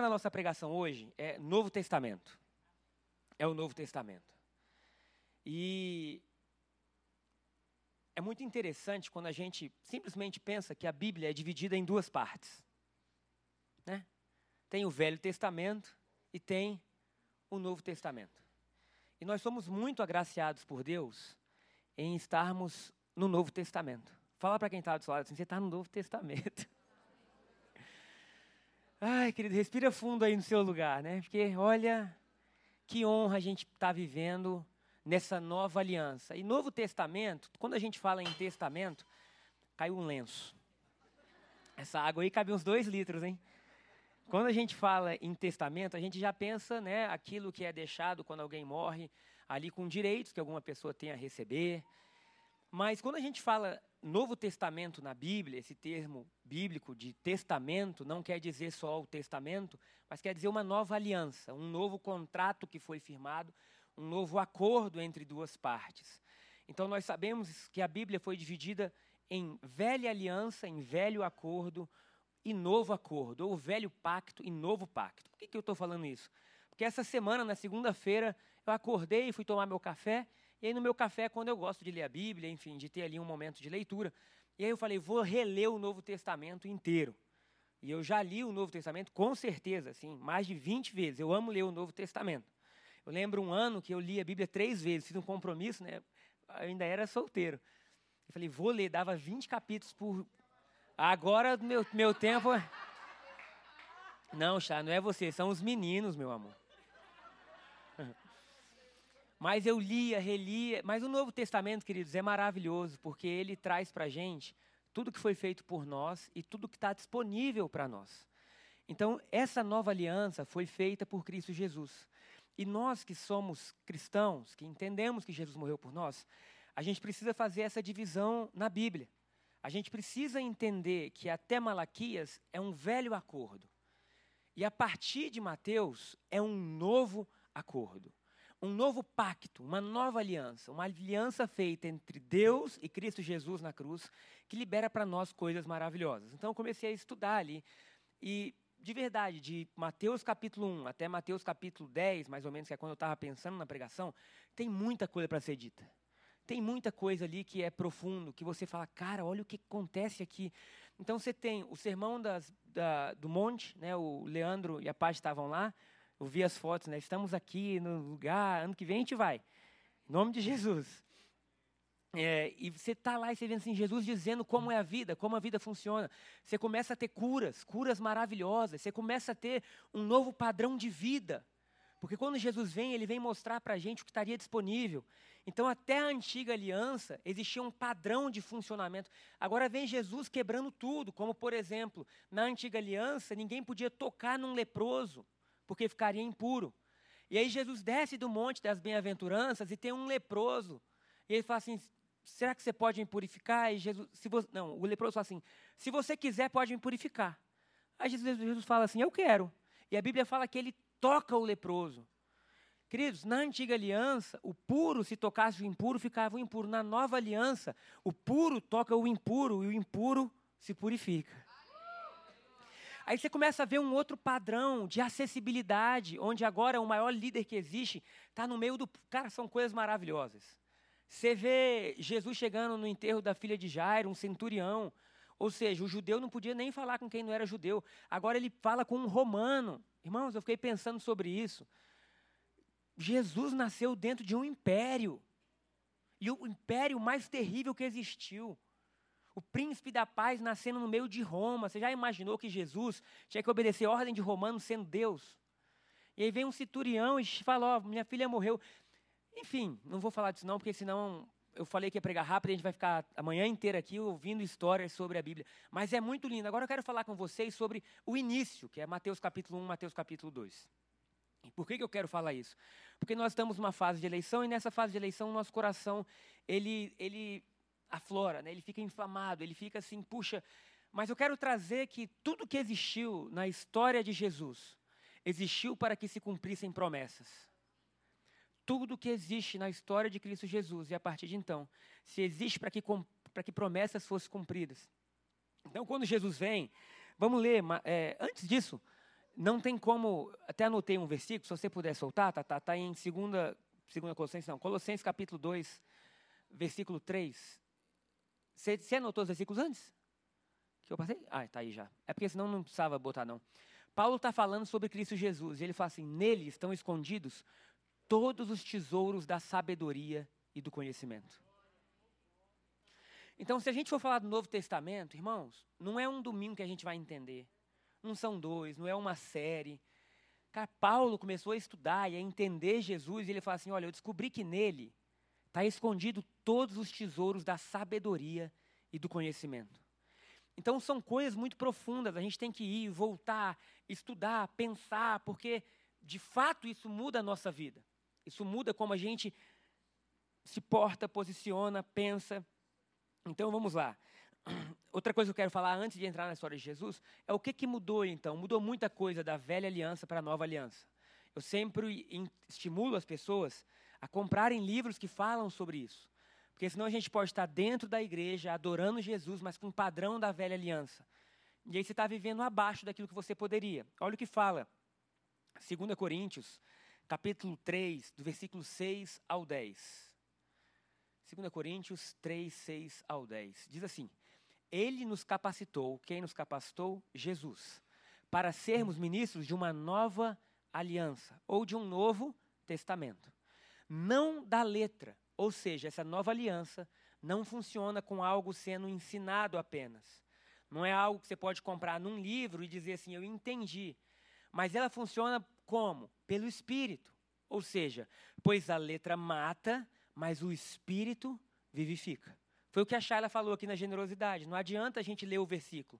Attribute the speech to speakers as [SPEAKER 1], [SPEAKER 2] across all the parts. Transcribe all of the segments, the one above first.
[SPEAKER 1] Tema da nossa pregação hoje é Novo Testamento é o Novo Testamento. E é muito interessante quando a gente simplesmente pensa que a Bíblia é dividida em duas partes. Né? Tem o Velho Testamento e tem o Novo Testamento. E nós somos muito agraciados por Deus em estarmos no Novo Testamento. Fala para quem está do seu lado assim, você está no Novo Testamento. Ai, querido, respira fundo aí no seu lugar, né? Porque, olha, que honra a gente está vivendo nessa nova aliança. E Novo Testamento, quando a gente fala em testamento, caiu um lenço. Essa água aí cabe uns dois litros, hein? Quando a gente fala em testamento, a gente já pensa, né, aquilo que é deixado quando alguém morre, ali com direitos que alguma pessoa tem a receber. Mas quando a gente fala Novo Testamento na Bíblia, esse termo bíblico de testamento não quer dizer só o testamento, mas quer dizer uma nova aliança, um novo contrato que foi firmado, um novo acordo entre duas partes. Então nós sabemos que a Bíblia foi dividida em velha aliança, em velho acordo e novo acordo, ou velho pacto e novo pacto. Por que, que eu estou falando isso? Porque essa semana, na segunda-feira, eu acordei e fui tomar meu café e aí no meu café, quando eu gosto de ler a Bíblia, enfim, de ter ali um momento de leitura, e aí eu falei, vou reler o Novo Testamento inteiro. E eu já li o Novo Testamento, com certeza, assim, mais de 20 vezes. Eu amo ler o Novo Testamento. Eu lembro um ano que eu li a Bíblia três vezes, fiz um compromisso, né? Eu ainda era solteiro. Eu falei, vou ler, dava 20 capítulos por. Agora, meu, meu tempo. É não, Chá, não é você, são os meninos, meu amor. Mas eu lia, relia. Mas o Novo Testamento, queridos, é maravilhoso, porque ele traz para a gente tudo que foi feito por nós e tudo que está disponível para nós. Então, essa nova aliança foi feita por Cristo Jesus. E nós que somos cristãos, que entendemos que Jesus morreu por nós, a gente precisa fazer essa divisão na Bíblia. A gente precisa entender que até Malaquias é um velho acordo. E a partir de Mateus é um novo acordo um novo pacto, uma nova aliança, uma aliança feita entre Deus e Cristo Jesus na cruz, que libera para nós coisas maravilhosas. Então eu comecei a estudar ali e de verdade, de Mateus capítulo 1 até Mateus capítulo 10, mais ou menos, que é quando eu estava pensando na pregação, tem muita coisa para ser dita. Tem muita coisa ali que é profundo, que você fala, cara, olha o que acontece aqui. Então você tem o sermão das, da, do monte, né, o Leandro e a Paty estavam lá, eu vi as fotos, né? Estamos aqui no lugar, ano que vem a gente vai. Em nome de Jesus. É, e você está lá e você vê assim, Jesus dizendo como é a vida, como a vida funciona. Você começa a ter curas, curas maravilhosas. Você começa a ter um novo padrão de vida. Porque quando Jesus vem, ele vem mostrar para a gente o que estaria disponível. Então, até a antiga aliança, existia um padrão de funcionamento. Agora vem Jesus quebrando tudo, como por exemplo, na antiga aliança, ninguém podia tocar num leproso porque ficaria impuro. E aí Jesus desce do monte das bem-aventuranças e tem um leproso. E ele fala assim: será que você pode me purificar? E Jesus, se você, não, o leproso fala assim: se você quiser, pode me purificar. Aí Jesus, Jesus fala assim: eu quero. E a Bíblia fala que ele toca o leproso. Queridos, na antiga aliança, o puro, se tocasse o impuro, ficava o impuro. Na nova aliança, o puro toca o impuro e o impuro se purifica. Aí você começa a ver um outro padrão de acessibilidade, onde agora o maior líder que existe está no meio do. Cara, são coisas maravilhosas. Você vê Jesus chegando no enterro da filha de Jairo, um centurião. Ou seja, o judeu não podia nem falar com quem não era judeu. Agora ele fala com um romano. Irmãos, eu fiquei pensando sobre isso. Jesus nasceu dentro de um império. E o império mais terrível que existiu o príncipe da paz nascendo no meio de Roma. Você já imaginou que Jesus tinha que obedecer a ordem de Romano sendo Deus? E aí vem um centurião e fala: Ó, minha filha morreu. Enfim, não vou falar disso não, porque senão eu falei que ia pregar rápido, a gente vai ficar a manhã inteira aqui ouvindo histórias sobre a Bíblia. Mas é muito lindo. Agora eu quero falar com vocês sobre o início, que é Mateus capítulo 1, Mateus capítulo 2. E por que, que eu quero falar isso? Porque nós estamos numa fase de eleição e nessa fase de eleição o nosso coração, ele, ele aflora, né? ele fica inflamado, ele fica assim, puxa. Mas eu quero trazer que tudo que existiu na história de Jesus, existiu para que se cumprissem promessas tudo que existe na história de Cristo Jesus. E a partir de então, se existe para que, para que promessas fossem cumpridas. Então, quando Jesus vem, vamos ler, é, antes disso, não tem como, até anotei um versículo, se você puder soltar, tá, tá, tá em 2 segunda, segunda Colossenses, não, Colossenses capítulo 2, versículo 3. Você, você anotou os versículos antes? Que eu passei? Ah, está aí já. É porque senão não precisava botar, não. Paulo está falando sobre Cristo Jesus, e ele fala assim, nele estão escondidos todos os tesouros da sabedoria e do conhecimento. Então, se a gente for falar do Novo Testamento, irmãos, não é um domingo que a gente vai entender. Não são dois, não é uma série. Cara, Paulo começou a estudar e a entender Jesus e ele fala assim: olha, eu descobri que nele está escondido todos os tesouros da sabedoria e do conhecimento. Então são coisas muito profundas, a gente tem que ir, voltar, estudar, pensar, porque de fato isso muda a nossa vida. Isso muda como a gente se porta, posiciona, pensa. Então vamos lá. Outra coisa que eu quero falar antes de entrar na história de Jesus é o que, que mudou então. Mudou muita coisa da velha aliança para a nova aliança. Eu sempre estimulo as pessoas a comprarem livros que falam sobre isso. Porque senão a gente pode estar dentro da igreja, adorando Jesus, mas com o padrão da velha aliança. E aí você está vivendo abaixo daquilo que você poderia. Olha o que fala. 2 Coríntios capítulo 3, do versículo 6 ao 10. 2 Coríntios 3, 6 ao 10. Diz assim: Ele nos capacitou, quem nos capacitou? Jesus, para sermos ministros de uma nova aliança, ou de um novo testamento. Não da letra, ou seja, essa nova aliança não funciona com algo sendo ensinado apenas. Não é algo que você pode comprar num livro e dizer assim, eu entendi. Mas ela funciona como? Pelo Espírito. Ou seja, pois a letra mata, mas o Espírito vivifica. Foi o que a Shayla falou aqui na generosidade. Não adianta a gente ler o versículo.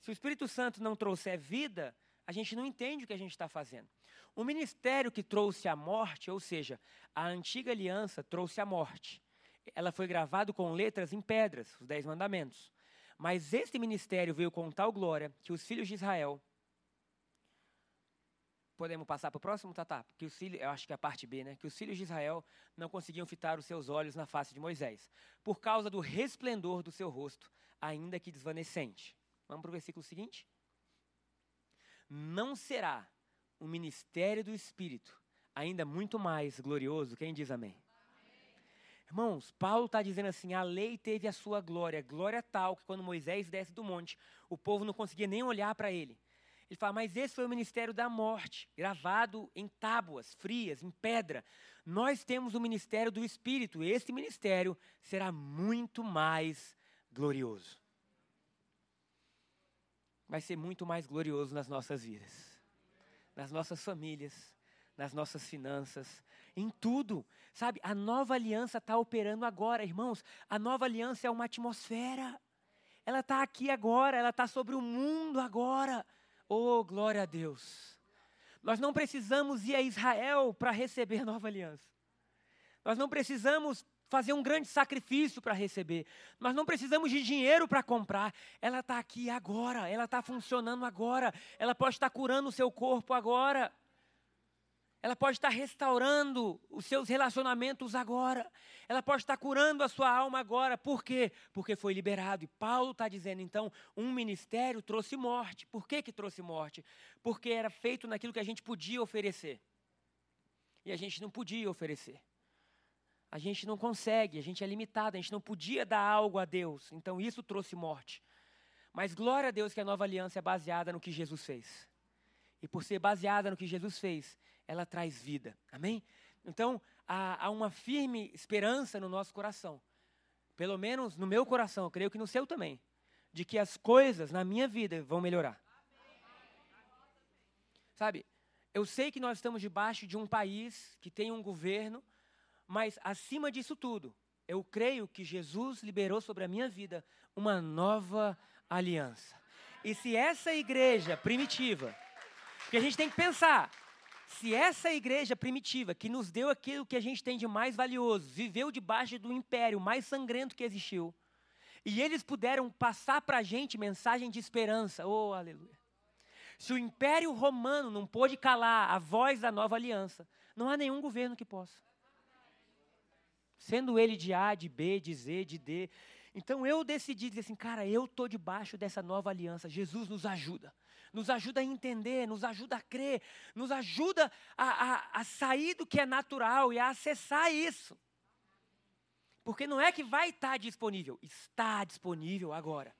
[SPEAKER 1] Se o Espírito Santo não trouxer vida, a gente não entende o que a gente está fazendo. O ministério que trouxe a morte, ou seja, a antiga aliança trouxe a morte. Ela foi gravada com letras em pedras, os Dez Mandamentos. Mas esse ministério veio com tal glória que os filhos de Israel Podemos passar para o próximo, Tatá? Que os filhos, eu acho que é a parte B, né? Que os filhos de Israel não conseguiam fitar os seus olhos na face de Moisés, por causa do resplendor do seu rosto, ainda que desvanecente. Vamos para o versículo seguinte? Não será o ministério do Espírito ainda muito mais glorioso? Quem diz amém? Irmãos, Paulo está dizendo assim: a lei teve a sua glória, glória tal que quando Moisés desce do monte, o povo não conseguia nem olhar para ele. Ele fala, mas esse foi o ministério da morte, gravado em tábuas frias, em pedra. Nós temos o ministério do Espírito, esse ministério será muito mais glorioso. Vai ser muito mais glorioso nas nossas vidas, nas nossas famílias, nas nossas finanças, em tudo. Sabe, a nova aliança está operando agora, irmãos. A nova aliança é uma atmosfera. Ela está aqui agora, ela está sobre o mundo agora. Oh, glória a Deus. Nós não precisamos ir a Israel para receber nova aliança. Nós não precisamos fazer um grande sacrifício para receber. Nós não precisamos de dinheiro para comprar. Ela está aqui agora, ela está funcionando agora. Ela pode estar curando o seu corpo agora. Ela pode estar restaurando os seus relacionamentos agora. Ela pode estar curando a sua alma agora. Por quê? Porque foi liberado. E Paulo está dizendo, então, um ministério trouxe morte. Por que, que trouxe morte? Porque era feito naquilo que a gente podia oferecer. E a gente não podia oferecer. A gente não consegue, a gente é limitado, a gente não podia dar algo a Deus. Então isso trouxe morte. Mas glória a Deus que a nova aliança é baseada no que Jesus fez. E por ser baseada no que Jesus fez, ela traz vida. Amém? Então, há, há uma firme esperança no nosso coração. Pelo menos no meu coração, eu creio que no seu também. De que as coisas na minha vida vão melhorar. Sabe, eu sei que nós estamos debaixo de um país que tem um governo, mas acima disso tudo, Eu creio que Jesus liberou sobre a minha vida uma nova aliança. E se essa igreja primitiva, porque a gente tem que pensar, se essa igreja primitiva, que nos deu aquilo que a gente tem de mais valioso, viveu debaixo do império mais sangrento que existiu, e eles puderam passar para a gente mensagem de esperança, oh aleluia. Se o império romano não pôde calar a voz da nova aliança, não há nenhum governo que possa. Sendo ele de A, de B, de Z, de D. Então eu decidi dizer assim, cara, eu estou debaixo dessa nova aliança. Jesus nos ajuda. Nos ajuda a entender, nos ajuda a crer, nos ajuda a, a, a sair do que é natural e a acessar isso. Porque não é que vai estar disponível, está disponível agora.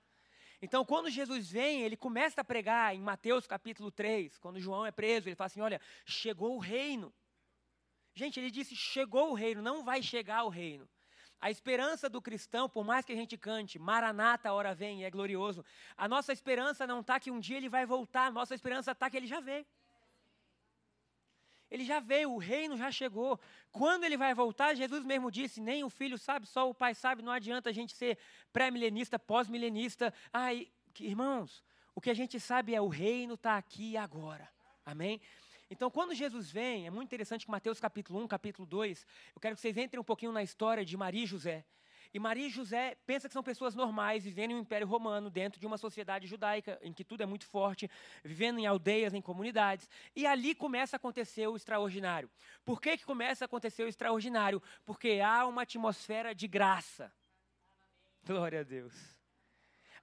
[SPEAKER 1] Então, quando Jesus vem, ele começa a pregar em Mateus capítulo 3, quando João é preso, ele fala assim: Olha, chegou o reino. Gente, ele disse: chegou o reino, não vai chegar o reino. A esperança do cristão, por mais que a gente cante, Maranata, a hora vem, é glorioso. A nossa esperança não está que um dia ele vai voltar, a nossa esperança está que ele já veio. Ele já veio, o reino já chegou. Quando ele vai voltar, Jesus mesmo disse: nem o filho sabe, só o pai sabe. Não adianta a gente ser pré-milenista, pós-milenista. Ai, irmãos, o que a gente sabe é o reino está aqui agora. Amém? Então, quando Jesus vem, é muito interessante que Mateus capítulo 1, capítulo 2, eu quero que vocês entrem um pouquinho na história de Maria e José. E Maria e José pensa que são pessoas normais, vivendo em um império romano, dentro de uma sociedade judaica, em que tudo é muito forte, vivendo em aldeias, em comunidades. E ali começa a acontecer o extraordinário. Por que, que começa a acontecer o extraordinário? Porque há uma atmosfera de graça. Glória a Deus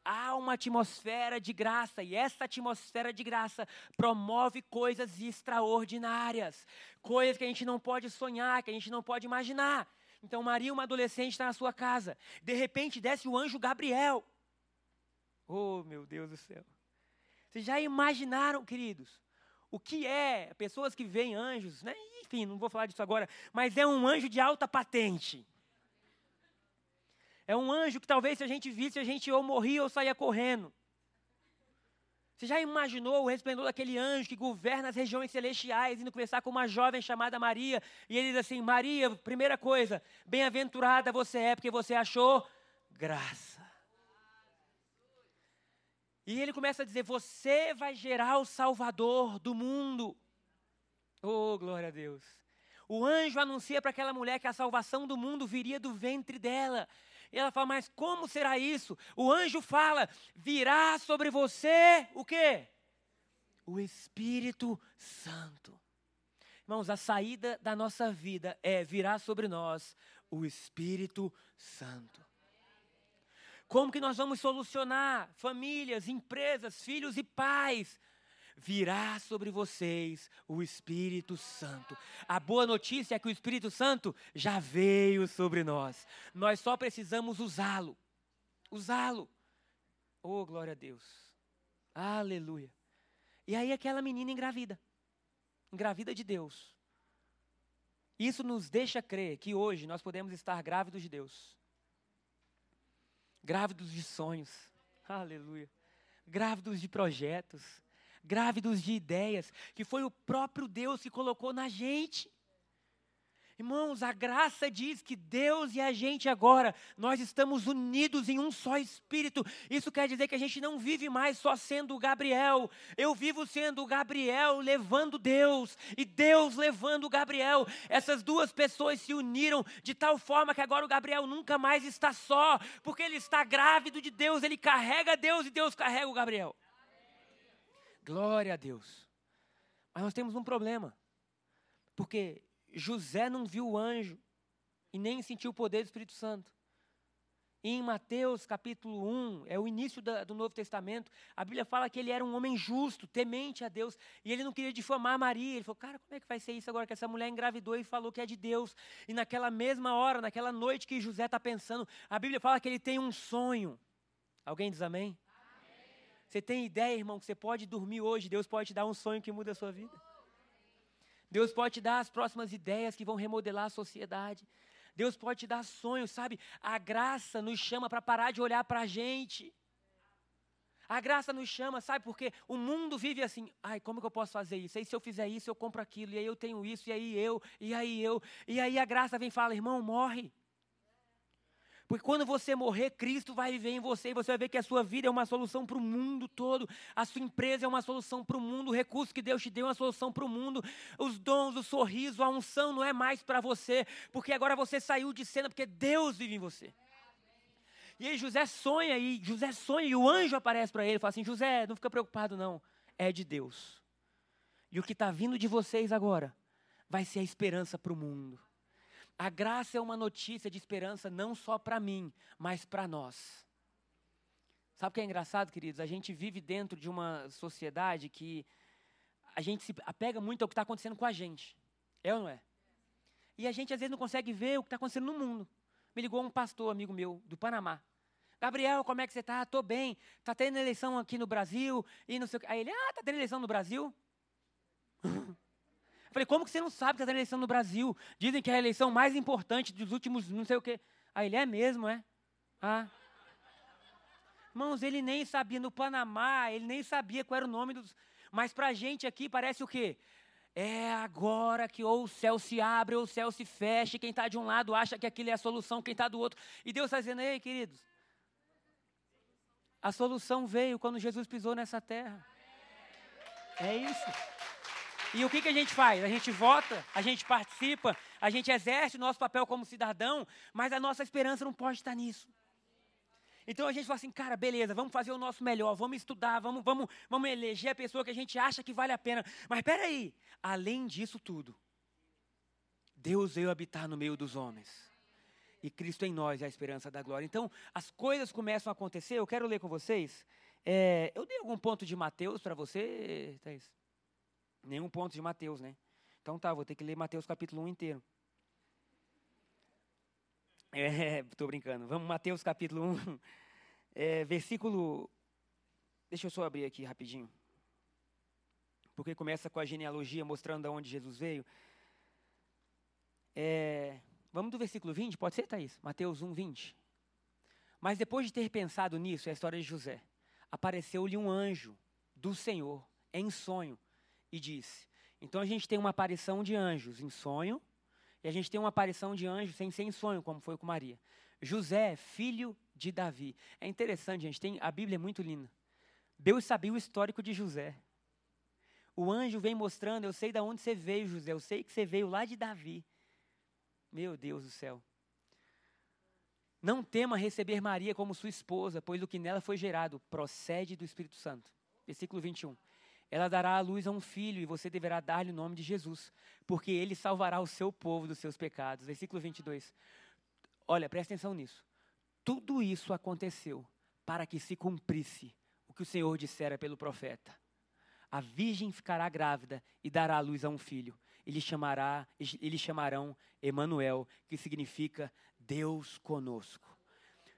[SPEAKER 1] há uma atmosfera de graça e essa atmosfera de graça promove coisas extraordinárias, coisas que a gente não pode sonhar, que a gente não pode imaginar. Então, Maria, uma adolescente, está na sua casa. De repente, desce o anjo Gabriel. Oh, meu Deus do céu. Vocês já imaginaram, queridos? O que é pessoas que veem anjos, né? Enfim, não vou falar disso agora, mas é um anjo de alta patente. É um anjo que talvez se a gente visse, a gente ou morria ou saía correndo. Você já imaginou o resplendor daquele anjo que governa as regiões celestiais, indo conversar com uma jovem chamada Maria? E ele diz assim: Maria, primeira coisa, bem-aventurada você é, porque você achou graça. E ele começa a dizer: Você vai gerar o Salvador do mundo. Oh, glória a Deus. O anjo anuncia para aquela mulher que a salvação do mundo viria do ventre dela. E ela fala, mas como será isso? O anjo fala, virá sobre você o quê? O Espírito Santo. Irmãos, a saída da nossa vida é virar sobre nós o Espírito Santo. Como que nós vamos solucionar famílias, empresas, filhos e pais? Virá sobre vocês o Espírito Santo. A boa notícia é que o Espírito Santo já veio sobre nós. Nós só precisamos usá-lo. Usá-lo. Oh, glória a Deus. Aleluia. E aí aquela menina engravida. Engravida de Deus. Isso nos deixa crer que hoje nós podemos estar grávidos de Deus. Grávidos de sonhos. Aleluia. Grávidos de projetos grávidos de ideias, que foi o próprio Deus que colocou na gente. Irmãos, a graça diz que Deus e a gente agora, nós estamos unidos em um só espírito. Isso quer dizer que a gente não vive mais só sendo o Gabriel. Eu vivo sendo o Gabriel levando Deus e Deus levando o Gabriel. Essas duas pessoas se uniram de tal forma que agora o Gabriel nunca mais está só, porque ele está grávido de Deus, ele carrega Deus e Deus carrega o Gabriel. Glória a Deus. Mas nós temos um problema. Porque José não viu o anjo e nem sentiu o poder do Espírito Santo. E em Mateus capítulo 1, é o início do Novo Testamento, a Bíblia fala que ele era um homem justo, temente a Deus, e ele não queria difamar Maria. Ele falou, cara, como é que vai ser isso agora que essa mulher engravidou e falou que é de Deus? E naquela mesma hora, naquela noite que José está pensando, a Bíblia fala que ele tem um sonho. Alguém diz amém? Você tem ideia, irmão, que você pode dormir hoje, Deus pode te dar um sonho que muda a sua vida? Deus pode te dar as próximas ideias que vão remodelar a sociedade. Deus pode te dar sonhos, sabe? A graça nos chama para parar de olhar para a gente. A graça nos chama, sabe? Porque o mundo vive assim. Ai, como que eu posso fazer isso? E aí, se eu fizer isso, eu compro aquilo. E aí eu tenho isso. E aí eu. E aí eu. E aí a graça vem e fala: irmão, morre. Porque quando você morrer, Cristo vai viver em você e você vai ver que a sua vida é uma solução para o mundo todo. A sua empresa é uma solução para o mundo. O recurso que Deus te deu é uma solução para o mundo. Os dons, o sorriso, a unção não é mais para você. Porque agora você saiu de cena porque Deus vive em você. E aí José sonha e José sonha e o anjo aparece para ele e fala assim: José, não fica preocupado não, é de Deus. E o que está vindo de vocês agora vai ser a esperança para o mundo. A graça é uma notícia de esperança não só para mim, mas para nós. Sabe o que é engraçado, queridos? A gente vive dentro de uma sociedade que a gente se apega muito ao que está acontecendo com a gente. É ou não é? E a gente às vezes não consegue ver o que está acontecendo no mundo. Me ligou um pastor, amigo meu, do Panamá. Gabriel, como é que você está? Estou bem. Está tendo eleição aqui no Brasil e não sei o que. Aí ele, ah, está tendo eleição no Brasil? Falei, como que você não sabe que está eleição no Brasil? Dizem que é a eleição mais importante dos últimos não sei o quê. Aí ele, é mesmo, é? Ah. Irmãos, ele nem sabia no Panamá, ele nem sabia qual era o nome dos. Mas para gente aqui parece o quê? É agora que ou o céu se abre ou o céu se fecha. Quem está de um lado acha que aquilo é a solução, quem está do outro. E Deus está dizendo, ei, queridos, a solução veio quando Jesus pisou nessa terra. É isso. E o que, que a gente faz? A gente vota, a gente participa, a gente exerce o nosso papel como cidadão, mas a nossa esperança não pode estar nisso. Então a gente fala assim, cara, beleza, vamos fazer o nosso melhor, vamos estudar, vamos, vamos, vamos eleger a pessoa que a gente acha que vale a pena. Mas peraí, além disso tudo, Deus veio habitar no meio dos homens. E Cristo em nós é a esperança da glória. Então, as coisas começam a acontecer. Eu quero ler com vocês. É, eu dei algum ponto de Mateus para você, Thaís? Nenhum ponto de Mateus, né? Então tá, vou ter que ler Mateus capítulo 1 inteiro. É, tô brincando. Vamos, Mateus capítulo 1, é, versículo. Deixa eu só abrir aqui rapidinho. Porque começa com a genealogia mostrando de onde Jesus veio. É, vamos do versículo 20, pode ser, Thaís? Mateus 1, 20. Mas depois de ter pensado nisso, é a história de José. Apareceu-lhe um anjo do Senhor em sonho e disse. Então a gente tem uma aparição de anjos em sonho, e a gente tem uma aparição de anjos sem ser em sonho, como foi com Maria. José, filho de Davi. É interessante, gente, tem, a Bíblia é muito linda. Deus sabia o histórico de José. O anjo vem mostrando, eu sei de onde você veio, José, eu sei que você veio lá de Davi. Meu Deus do céu. Não tema receber Maria como sua esposa, pois o que nela foi gerado procede do Espírito Santo. Versículo 21. Ela dará à luz a um filho e você deverá dar-lhe o nome de Jesus, porque ele salvará o seu povo dos seus pecados. Versículo 22. Olha, presta atenção nisso. Tudo isso aconteceu para que se cumprisse o que o Senhor dissera pelo profeta. A virgem ficará grávida e dará à luz a um filho. Ele chamará, eles chamarão Emanuel, que significa Deus conosco.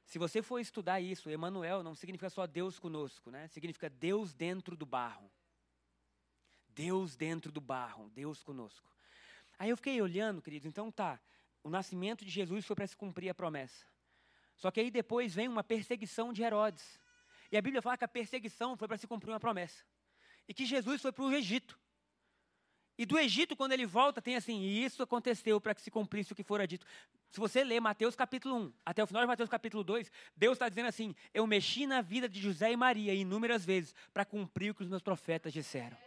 [SPEAKER 1] Se você for estudar isso, Emanuel não significa só Deus conosco, né? Significa Deus dentro do barro. Deus dentro do barro, Deus conosco. Aí eu fiquei olhando, queridos, então tá, o nascimento de Jesus foi para se cumprir a promessa. Só que aí depois vem uma perseguição de Herodes. E a Bíblia fala que a perseguição foi para se cumprir uma promessa. E que Jesus foi para o Egito. E do Egito, quando ele volta, tem assim: e isso aconteceu para que se cumprisse o que fora dito. Se você ler Mateus capítulo 1, até o final de Mateus capítulo 2, Deus está dizendo assim: eu mexi na vida de José e Maria inúmeras vezes para cumprir o que os meus profetas disseram.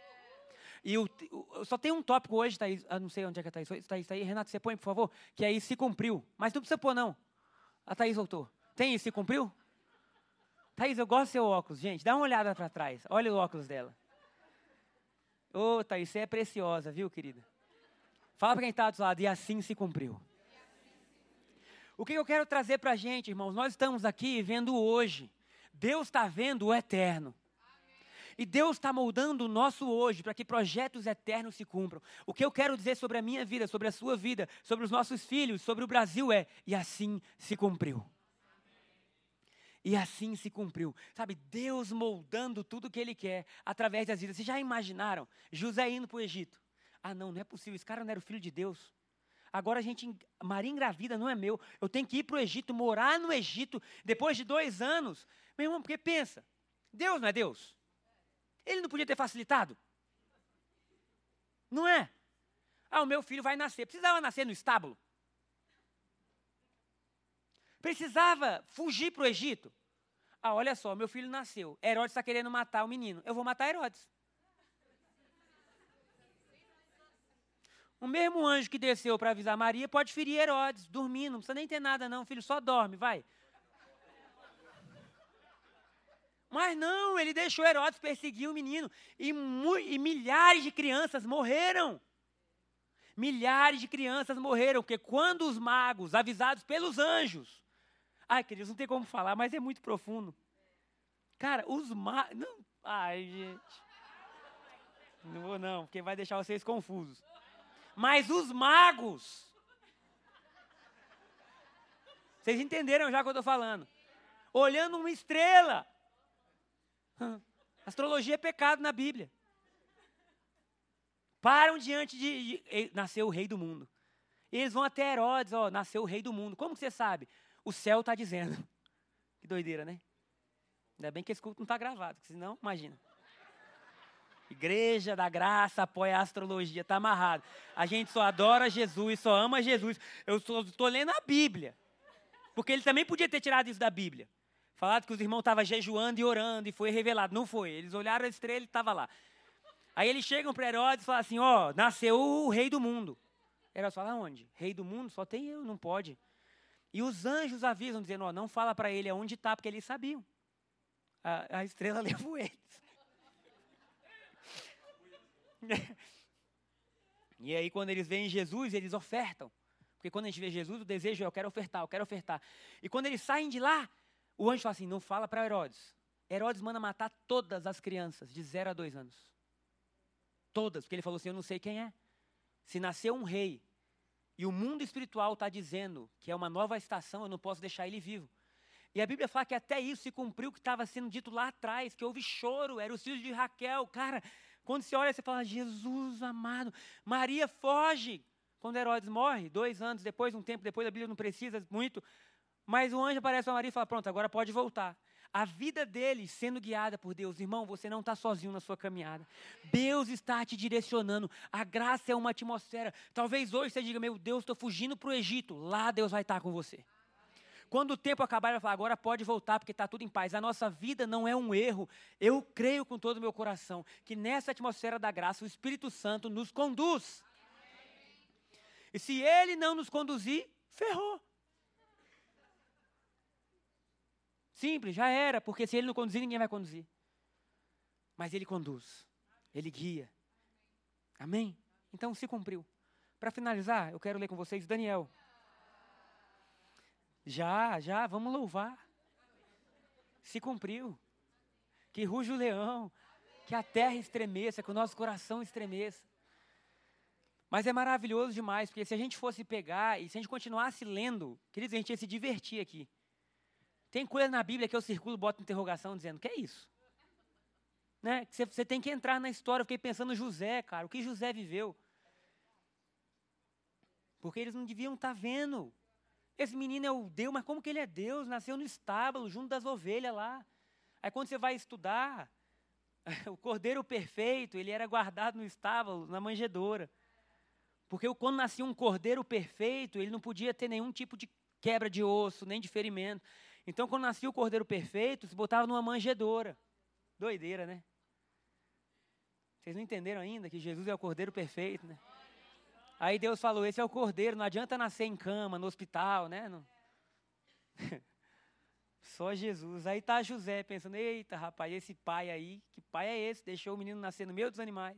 [SPEAKER 1] E o, o, só tem um tópico hoje, Thaís, ah, não sei onde é que é Thaís, Thaís, Thaís, Renato, você põe, por favor, que aí se cumpriu. Mas não precisa pôr, não. A Thaís voltou. Tem isso, se cumpriu? Thaís, eu gosto do seu óculos, gente. Dá uma olhada para trás. Olha o óculos dela. Ô, oh, Thaís, você é preciosa, viu, querida? Fala para quem está do lado, e assim se cumpriu. O que eu quero trazer para a gente, irmãos? Nós estamos aqui vendo hoje. Deus está vendo o eterno. E Deus está moldando o nosso hoje para que projetos eternos se cumpram. O que eu quero dizer sobre a minha vida, sobre a sua vida, sobre os nossos filhos, sobre o Brasil é: e assim se cumpriu. E assim se cumpriu. Sabe, Deus moldando tudo o que Ele quer através das vidas. Vocês já imaginaram José indo para o Egito? Ah, não, não é possível. Esse cara não era o filho de Deus. Agora a gente, Maria engravida não é meu. Eu tenho que ir para o Egito, morar no Egito, depois de dois anos. Meu irmão, porque pensa, Deus não é Deus? Ele não podia ter facilitado? Não é? Ah, o meu filho vai nascer. Precisava nascer no estábulo? Precisava fugir para o Egito? Ah, olha só, meu filho nasceu. Herodes está querendo matar o menino. Eu vou matar Herodes. O mesmo anjo que desceu para avisar Maria pode ferir Herodes, dormindo, não precisa nem ter nada, não, filho, só dorme, vai. Mas não, ele deixou Herodes perseguir o menino. E, e milhares de crianças morreram. Milhares de crianças morreram, porque quando os magos, avisados pelos anjos, ai, queridos, não tem como falar, mas é muito profundo. Cara, os magos. Ai, gente. Não vou, não, porque vai deixar vocês confusos. Mas os magos. Vocês entenderam já o que eu estou falando? Olhando uma estrela. Astrologia é pecado na Bíblia. Param diante de, de, Nasceu o rei do mundo. Eles vão até Herodes, ó, nasceu o rei do mundo. Como que você sabe? O céu está dizendo. Que doideira, né? Ainda bem que esse culto não está gravado, senão, imagina. Igreja da Graça apoia a astrologia, está amarrado. A gente só adora Jesus, só ama Jesus. Eu estou lendo a Bíblia. Porque ele também podia ter tirado isso da Bíblia. Falado que os irmãos estavam jejuando e orando e foi revelado. Não foi. Eles olharam a estrela e estava lá. Aí eles chegam para Herodes e falam assim: Ó, oh, nasceu o rei do mundo. Herodes fala: onde? Rei do mundo? Só tem eu, não pode. E os anjos avisam, dizendo: Ó, oh, não fala para ele aonde está, porque eles sabiam. A, a estrela levou eles. e aí, quando eles veem Jesus, eles ofertam. Porque quando a gente vê Jesus, o desejo é: eu quero ofertar, eu quero ofertar. E quando eles saem de lá, o anjo fala assim: não fala para Herodes. Herodes manda matar todas as crianças de 0 a 2 anos. Todas, porque ele falou assim: Eu não sei quem é. Se nasceu um rei e o mundo espiritual está dizendo que é uma nova estação, eu não posso deixar ele vivo. E a Bíblia fala que até isso se cumpriu o que estava sendo dito lá atrás, que houve choro, era os filhos de Raquel. Cara, quando você olha, você fala, Jesus amado, Maria foge. Quando Herodes morre, dois anos depois, um tempo depois, a Bíblia não precisa muito, mas o anjo aparece para Maria e fala, pronto, agora pode voltar a vida deles sendo guiada por Deus. Irmão, você não está sozinho na sua caminhada. Deus está te direcionando. A graça é uma atmosfera. Talvez hoje você diga, meu Deus, estou fugindo para o Egito. Lá Deus vai estar com você. Quando o tempo acabar, ele vai falar, agora pode voltar, porque está tudo em paz. A nossa vida não é um erro. Eu creio com todo o meu coração que nessa atmosfera da graça, o Espírito Santo nos conduz. E se ele não nos conduzir, ferrou. Simples, já era, porque se ele não conduzir, ninguém vai conduzir. Mas ele conduz, ele guia. Amém? Então se cumpriu. Para finalizar, eu quero ler com vocês Daniel. Já, já, vamos louvar. Se cumpriu. Que ruja o leão, que a terra estremeça, que o nosso coração estremeça. Mas é maravilhoso demais, porque se a gente fosse pegar e se a gente continuasse lendo, queridos, a gente ia se divertir aqui. Tem coisa na Bíblia que eu circulo, boto interrogação, dizendo, que é isso? Né? Você, você tem que entrar na história. Eu fiquei pensando José, cara, o que José viveu. Porque eles não deviam estar tá vendo. Esse menino é o Deus, mas como que ele é Deus? Nasceu no estábulo, junto das ovelhas lá. Aí quando você vai estudar, o cordeiro perfeito, ele era guardado no estábulo, na manjedoura. Porque quando nascia um cordeiro perfeito, ele não podia ter nenhum tipo de quebra de osso, nem de ferimento. Então, quando nascia o cordeiro perfeito, se botava numa manjedoura. Doideira, né? Vocês não entenderam ainda que Jesus é o cordeiro perfeito, né? Aí Deus falou: esse é o cordeiro, não adianta nascer em cama, no hospital, né? Não. Só Jesus. Aí tá José pensando: eita, rapaz, esse pai aí, que pai é esse? Deixou o menino nascer no meio dos animais.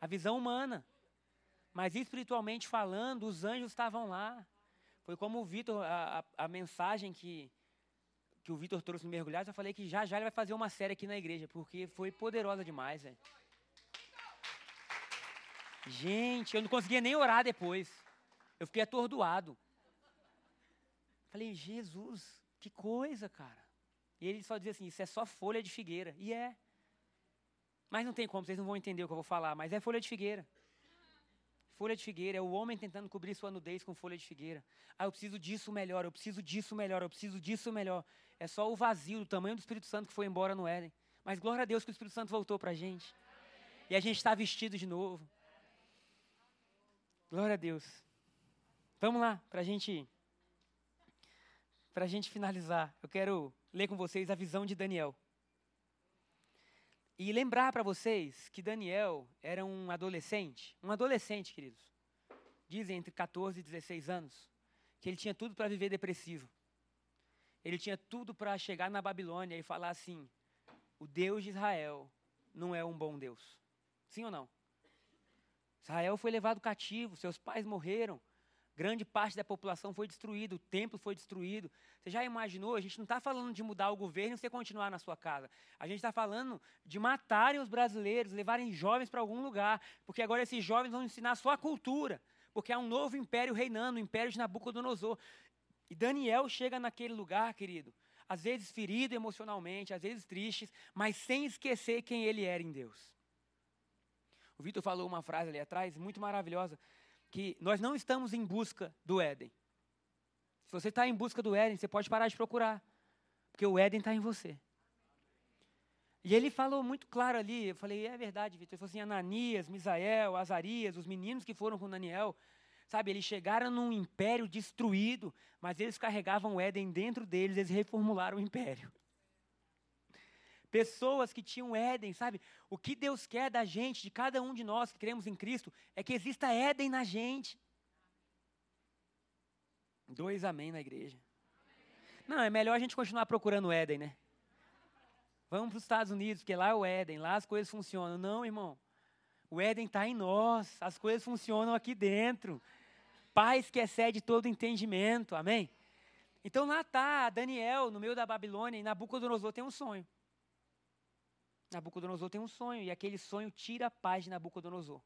[SPEAKER 1] A visão humana. Mas espiritualmente falando, os anjos estavam lá. Foi como o Vitor, a, a, a, mensagem que, que o Vitor trouxe no Mergulhados, eu falei que já já ele vai fazer uma série aqui na igreja, porque foi poderosa demais, velho. Gente, eu não conseguia nem orar depois. Eu fiquei atordoado. Falei, Jesus, que coisa, cara. E ele só dizia assim: Isso é só folha de figueira. E é. Mas não tem como, vocês não vão entender o que eu vou falar, mas é folha de figueira. Folha de figueira, é o homem tentando cobrir sua nudez com folha de figueira. Ah, eu preciso disso melhor, eu preciso disso melhor, eu preciso disso melhor. É só o vazio, o tamanho do Espírito Santo que foi embora no Éden. Mas glória a Deus que o Espírito Santo voltou para a gente. E a gente está vestido de novo. Glória a Deus. Vamos lá, para gente para a gente finalizar, eu quero ler com vocês a visão de Daniel. E lembrar para vocês que Daniel era um adolescente, um adolescente, queridos. Dizem entre 14 e 16 anos, que ele tinha tudo para viver depressivo. Ele tinha tudo para chegar na Babilônia e falar assim: o Deus de Israel não é um bom Deus. Sim ou não? Israel foi levado cativo, seus pais morreram, grande parte da população foi destruída, o templo foi destruído. Você já imaginou? A gente não está falando de mudar o governo e você continuar na sua casa. A gente está falando de matarem os brasileiros, levarem jovens para algum lugar, porque agora esses jovens vão ensinar a sua cultura, porque há um novo império reinando, o império de Nabucodonosor. E Daniel chega naquele lugar, querido, às vezes ferido emocionalmente, às vezes triste, mas sem esquecer quem ele era em Deus. O Vitor falou uma frase ali atrás, muito maravilhosa, que nós não estamos em busca do Éden. Se você está em busca do Éden, você pode parar de procurar, porque o Éden está em você. E ele falou muito claro ali, eu falei, é verdade, Vitor. Ele falou assim, Ananias, Misael, Azarias, os meninos que foram com Daniel, sabe, eles chegaram num império destruído, mas eles carregavam o Éden dentro deles, eles reformularam o império. Pessoas que tinham Éden, sabe? O que Deus quer da gente, de cada um de nós que cremos em Cristo, é que exista Éden na gente. Dois amém na igreja. Não, é melhor a gente continuar procurando Éden, né? Vamos para os Estados Unidos, porque lá é o Éden, lá as coisas funcionam. Não, irmão. O Éden está em nós, as coisas funcionam aqui dentro. Paz que excede todo entendimento, amém? Então lá está Daniel, no meio da Babilônia, e Nabucodonosor tem um sonho. Nabucodonosor tem um sonho, e aquele sonho tira a paz de Nabucodonosor.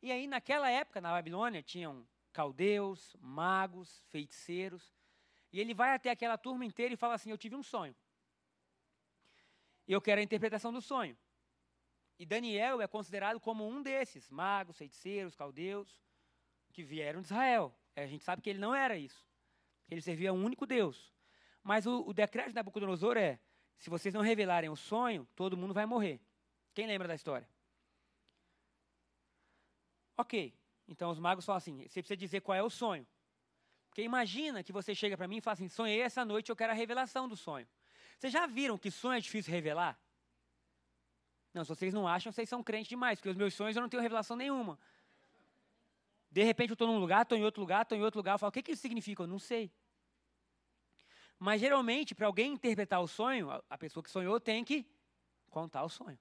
[SPEAKER 1] E aí, naquela época, na Babilônia, tinham caldeus, magos, feiticeiros. E ele vai até aquela turma inteira e fala assim: Eu tive um sonho. E eu quero a interpretação do sonho. E Daniel é considerado como um desses magos, feiticeiros, caldeus, que vieram de Israel. A gente sabe que ele não era isso. Ele servia a um único Deus. Mas o, o decreto de Nabucodonosor é: se vocês não revelarem o sonho, todo mundo vai morrer. Quem lembra da história? Ok. Então os magos falam assim: você precisa dizer qual é o sonho. Porque imagina que você chega para mim e fala assim: sonhei essa noite, eu quero a revelação do sonho. Vocês já viram que sonho é difícil revelar? Não, se vocês não acham, vocês são crentes demais, porque os meus sonhos eu não tenho revelação nenhuma. De repente eu estou num lugar, estou em outro lugar, estou em outro lugar, eu falo, o que, que isso significa? Eu não sei. Mas geralmente, para alguém interpretar o sonho, a pessoa que sonhou tem que contar o sonho.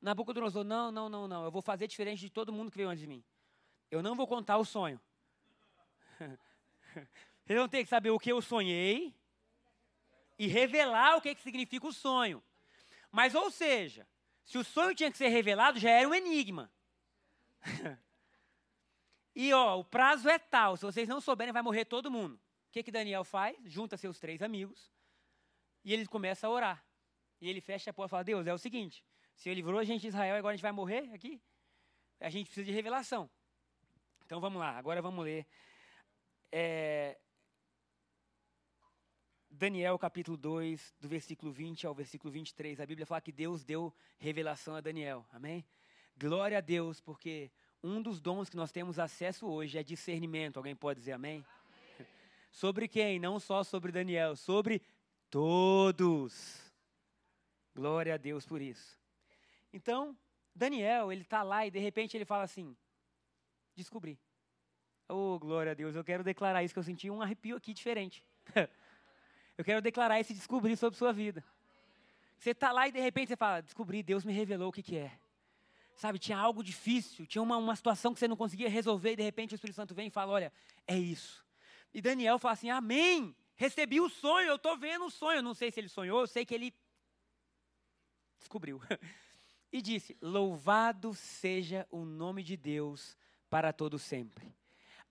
[SPEAKER 1] Nabucodonosor, não, não, não, não, eu vou fazer diferente de todo mundo que veio antes de mim. Eu não vou contar o sonho. Vocês vão ter que saber o que eu sonhei e revelar o que, que significa o sonho. Mas, ou seja, se o sonho tinha que ser revelado, já era um enigma. e, ó, o prazo é tal, se vocês não souberem, vai morrer todo mundo. O que, que Daniel faz? Junta seus três amigos e ele começa a orar. E ele fecha a porta e fala: Deus, é o seguinte: se ele livrou a gente de Israel, agora a gente vai morrer aqui? A gente precisa de revelação. Então vamos lá, agora vamos ler. É, Daniel capítulo 2, do versículo 20 ao versículo 23. A Bíblia fala que Deus deu revelação a Daniel. Amém? Glória a Deus, porque um dos dons que nós temos acesso hoje é discernimento. Alguém pode dizer amém? Sobre quem? Não só sobre Daniel, sobre todos. Glória a Deus por isso. Então, Daniel, ele está lá e de repente ele fala assim: descobri. Oh, glória a Deus, eu quero declarar isso, que eu senti um arrepio aqui diferente. eu quero declarar esse descobrir sobre sua vida. Você está lá e de repente você fala: descobri, Deus me revelou o que, que é. Sabe, tinha algo difícil, tinha uma, uma situação que você não conseguia resolver e de repente o Espírito Santo vem e fala: olha, é isso. E Daniel fala assim: Amém. Recebi o sonho, eu estou vendo o sonho. Não sei se ele sonhou, eu sei que ele descobriu. E disse: Louvado seja o nome de Deus para todo sempre.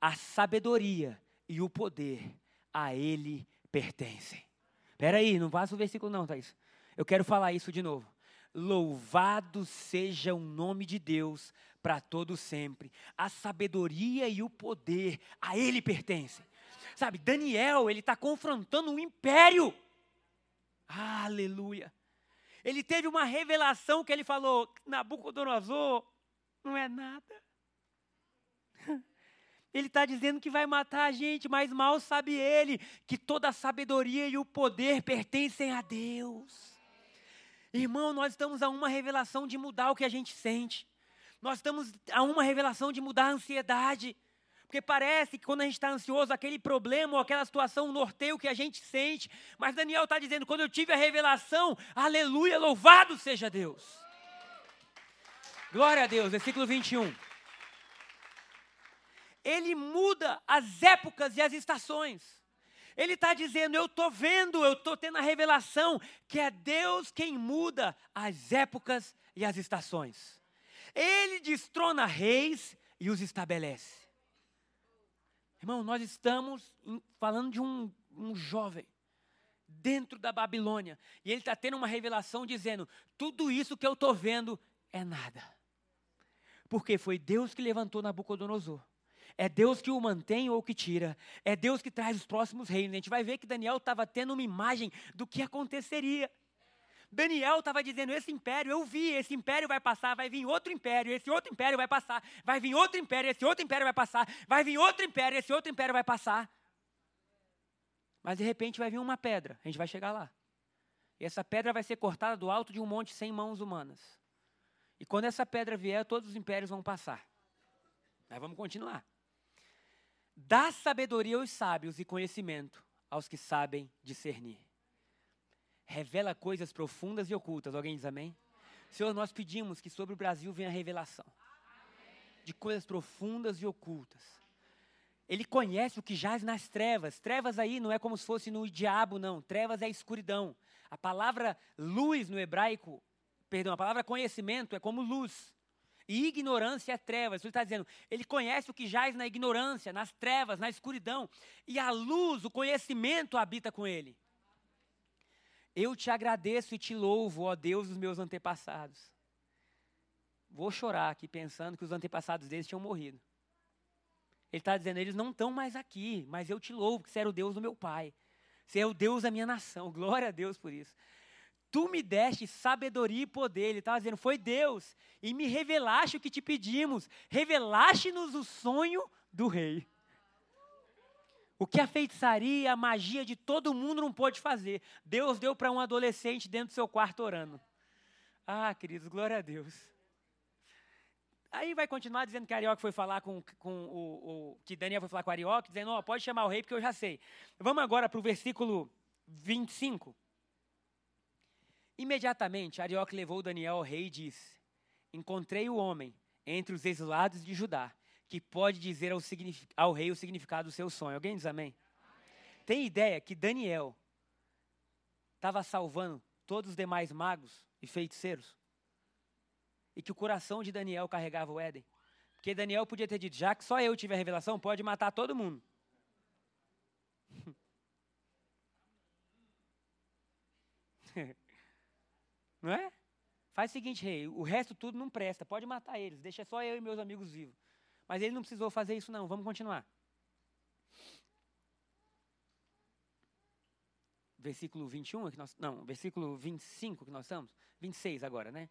[SPEAKER 1] A sabedoria e o poder a ele pertencem. Espera aí, não passa o versículo não, Thaís. Eu quero falar isso de novo. Louvado seja o nome de Deus para todo sempre. A sabedoria e o poder a ele pertencem. Sabe, Daniel, ele está confrontando um império. Aleluia. Ele teve uma revelação que ele falou: Nabucodonosor não é nada. Ele está dizendo que vai matar a gente, mas mal sabe ele que toda a sabedoria e o poder pertencem a Deus. Irmão, nós estamos a uma revelação de mudar o que a gente sente. Nós estamos a uma revelação de mudar a ansiedade. Porque parece que quando a gente está ansioso, aquele problema ou aquela situação norteia o que a gente sente. Mas Daniel está dizendo: quando eu tive a revelação, aleluia, louvado seja Deus. Glória a Deus, versículo 21 ele muda as épocas e as estações. Ele está dizendo: Eu estou vendo, eu estou tendo a revelação que é Deus quem muda as épocas e as estações. Ele destrona reis e os estabelece. Irmão, nós estamos falando de um, um jovem dentro da Babilônia. E ele está tendo uma revelação dizendo: tudo isso que eu estou vendo é nada. Porque foi Deus que levantou Nabucodonosor. É Deus que o mantém ou que tira. É Deus que traz os próximos reinos. A gente vai ver que Daniel estava tendo uma imagem do que aconteceria. Daniel estava dizendo: esse império, eu vi, esse império vai passar, vai vir outro império, esse outro império vai passar, vai vir outro império, esse outro império vai passar, vai vir outro império, esse outro império vai passar. Mas de repente vai vir uma pedra, a gente vai chegar lá. E essa pedra vai ser cortada do alto de um monte sem mãos humanas. E quando essa pedra vier, todos os impérios vão passar. Mas vamos continuar. Dá sabedoria aos sábios e conhecimento aos que sabem discernir. Revela coisas profundas e ocultas. Alguém diz amém? Senhor, nós pedimos que sobre o Brasil venha a revelação de coisas profundas e ocultas. Ele conhece o que jaz nas trevas. Trevas aí não é como se fosse no diabo, não. Trevas é escuridão. A palavra luz no hebraico, perdão, a palavra conhecimento é como luz. E ignorância é trevas. Ele está dizendo, ele conhece o que jaz na ignorância, nas trevas, na escuridão. E a luz, o conhecimento habita com ele. Eu te agradeço e te louvo, ó Deus dos meus antepassados. Vou chorar aqui pensando que os antepassados deles tinham morrido. Ele está dizendo, eles não estão mais aqui, mas eu te louvo, que você era o Deus do meu pai. Você é o Deus da minha nação. Glória a Deus por isso. Tu me deste sabedoria e poder. Ele estava dizendo, foi Deus. E me revelaste o que te pedimos. Revelaste-nos o sonho do rei. O que a feitiçaria, a magia de todo mundo não pôde fazer. Deus deu para um adolescente dentro do seu quarto orando. Ah, queridos, glória a Deus. Aí vai continuar dizendo que Arioque foi falar com, com o, o, que Daniel foi falar com Arioque, dizendo, oh, pode chamar o rei porque eu já sei. Vamos agora para o versículo 25. Imediatamente, Arioque levou Daniel ao rei e disse: Encontrei o homem entre os exilados de Judá, que pode dizer ao, ao rei o significado do seu sonho. Alguém diz amém? amém. Tem ideia que Daniel estava salvando todos os demais magos e feiticeiros? E que o coração de Daniel carregava o Éden? Porque Daniel podia ter dito: já que só eu tive a revelação, pode matar todo mundo. Não é? Faz o seguinte, rei, o resto tudo não presta, pode matar eles, deixa só eu e meus amigos vivos. Mas ele não precisou fazer isso não, vamos continuar. Versículo 21, é que nós, não, versículo 25 que nós estamos, 26 agora, né?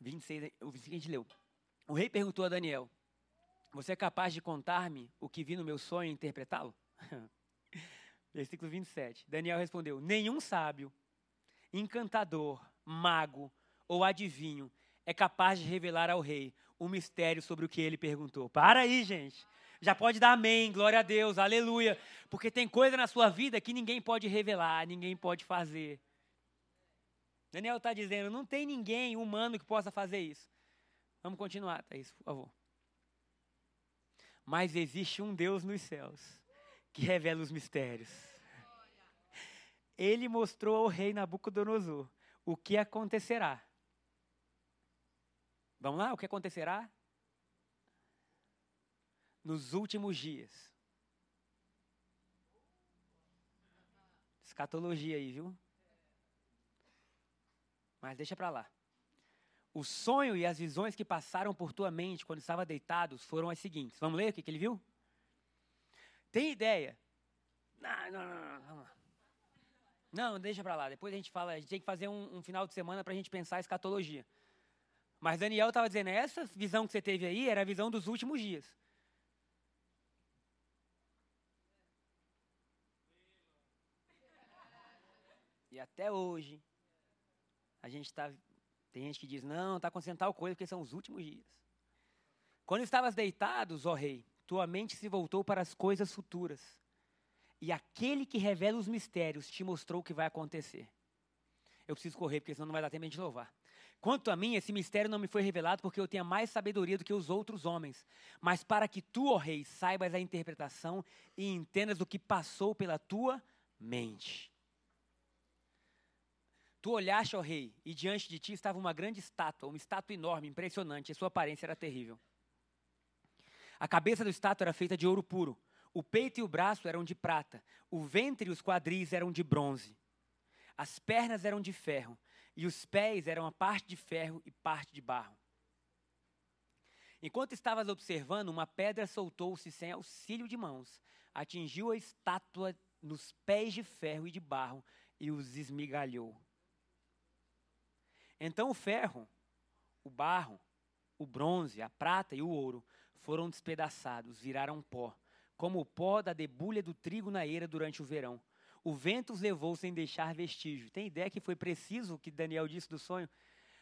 [SPEAKER 1] Vinte o seguinte leu. O rei perguntou a Daniel: Você é capaz de contar-me o que vi no meu sonho e interpretá-lo? Versículo 27. Daniel respondeu: Nenhum sábio, encantador, mago ou adivinho é capaz de revelar ao rei o mistério sobre o que ele perguntou. Para aí, gente. Já pode dar amém, glória a Deus, aleluia. Porque tem coisa na sua vida que ninguém pode revelar, ninguém pode fazer. Daniel está dizendo: não tem ninguém humano que possa fazer isso. Vamos continuar, Thaís, por favor. Mas existe um Deus nos céus que revela os mistérios. Ele mostrou ao rei Nabucodonosor o que acontecerá. Vamos lá, o que acontecerá? Nos últimos dias. Escatologia aí, viu? Mas deixa para lá. O sonho e as visões que passaram por tua mente quando estava deitados foram as seguintes. Vamos ler o que, que ele viu? Tem ideia? Não, não, não, não. Não, deixa para lá. Depois a gente fala. A gente tem que fazer um, um final de semana para a gente pensar a escatologia. Mas Daniel estava dizendo, essa visão que você teve aí era a visão dos últimos dias. E até hoje, a gente está. Tem gente que diz, não, está acontecendo tal coisa porque são os últimos dias. Quando estavas deitados, ó rei, tua mente se voltou para as coisas futuras. E aquele que revela os mistérios te mostrou o que vai acontecer. Eu preciso correr, porque senão não vai dar tempo de louvar. Quanto a mim, esse mistério não me foi revelado porque eu tenha mais sabedoria do que os outros homens, mas para que tu, ó rei, saibas a interpretação e entendas o que passou pela tua mente. Tu olhaste, ó rei, e diante de ti estava uma grande estátua, uma estátua enorme, impressionante, e sua aparência era terrível. A cabeça do estátua era feita de ouro puro, o peito e o braço eram de prata, o ventre e os quadris eram de bronze. As pernas eram de ferro, e os pés eram a parte de ferro e parte de barro. Enquanto estavas observando, uma pedra soltou-se sem auxílio de mãos, atingiu a estátua nos pés de ferro e de barro e os esmigalhou. Então o ferro, o barro, o bronze, a prata e o ouro foram despedaçados, viraram pó, como o pó da debulha do trigo na eira durante o verão. O vento os levou sem deixar vestígio. Tem ideia que foi preciso o que Daniel disse do sonho?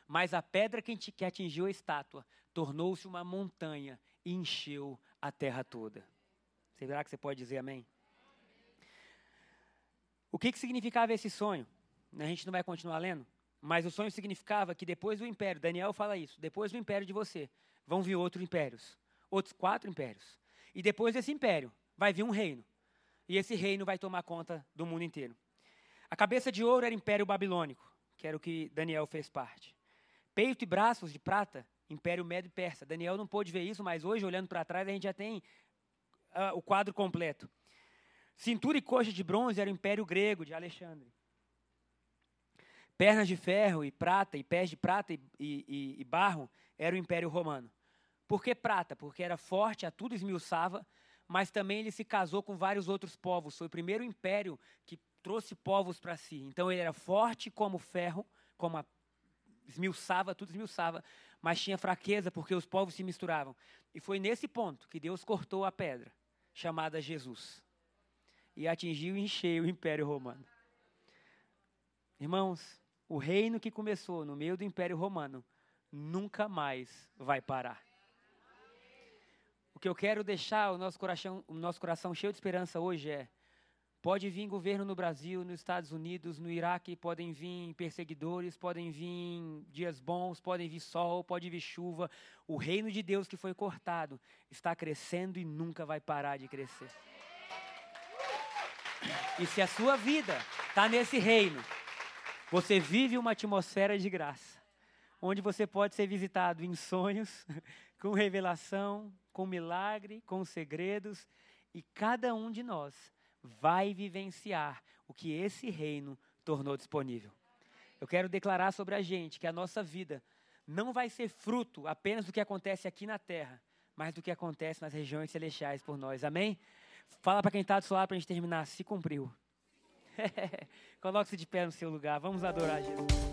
[SPEAKER 1] Mas a pedra que atingiu a estátua tornou-se uma montanha e encheu a terra toda. Será que você pode dizer amém? O que, que significava esse sonho? A gente não vai continuar lendo, mas o sonho significava que depois do império, Daniel fala isso, depois do império de você, vão vir outros impérios, outros quatro impérios. E depois desse império, vai vir um reino e esse reino vai tomar conta do mundo inteiro. A cabeça de ouro era o Império Babilônico, que era o que Daniel fez parte. Peito e braços de prata, Império Médio Persa. Daniel não pôde ver isso, mas hoje, olhando para trás, a gente já tem uh, o quadro completo. Cintura e coxa de bronze era o Império Grego, de Alexandre. Pernas de ferro e prata, e pés de prata e, e, e barro era o Império Romano. Por que prata? Porque era forte, a tudo esmiuçava, mas também ele se casou com vários outros povos. Foi o primeiro império que trouxe povos para si. Então ele era forte como ferro, como a, esmiuçava, tudo esmiuçava, mas tinha fraqueza porque os povos se misturavam. E foi nesse ponto que Deus cortou a pedra, chamada Jesus, e atingiu em cheio o Império Romano. Irmãos, o reino que começou no meio do Império Romano nunca mais vai parar. O que eu quero deixar o nosso coração, o nosso coração cheio de esperança hoje é: pode vir governo no Brasil, nos Estados Unidos, no Iraque, podem vir perseguidores, podem vir dias bons, podem vir sol, pode vir chuva. O reino de Deus que foi cortado está crescendo e nunca vai parar de crescer. E se a sua vida está nesse reino, você vive uma atmosfera de graça, onde você pode ser visitado em sonhos, com revelação, com milagre, com segredos, e cada um de nós vai vivenciar o que esse reino tornou disponível. Eu quero declarar sobre a gente que a nossa vida não vai ser fruto apenas do que acontece aqui na terra, mas do que acontece nas regiões celestiais por nós. Amém? Fala para quem está do seu lado para a gente terminar. Se cumpriu. Coloque-se de pé no seu lugar. Vamos adorar Jesus.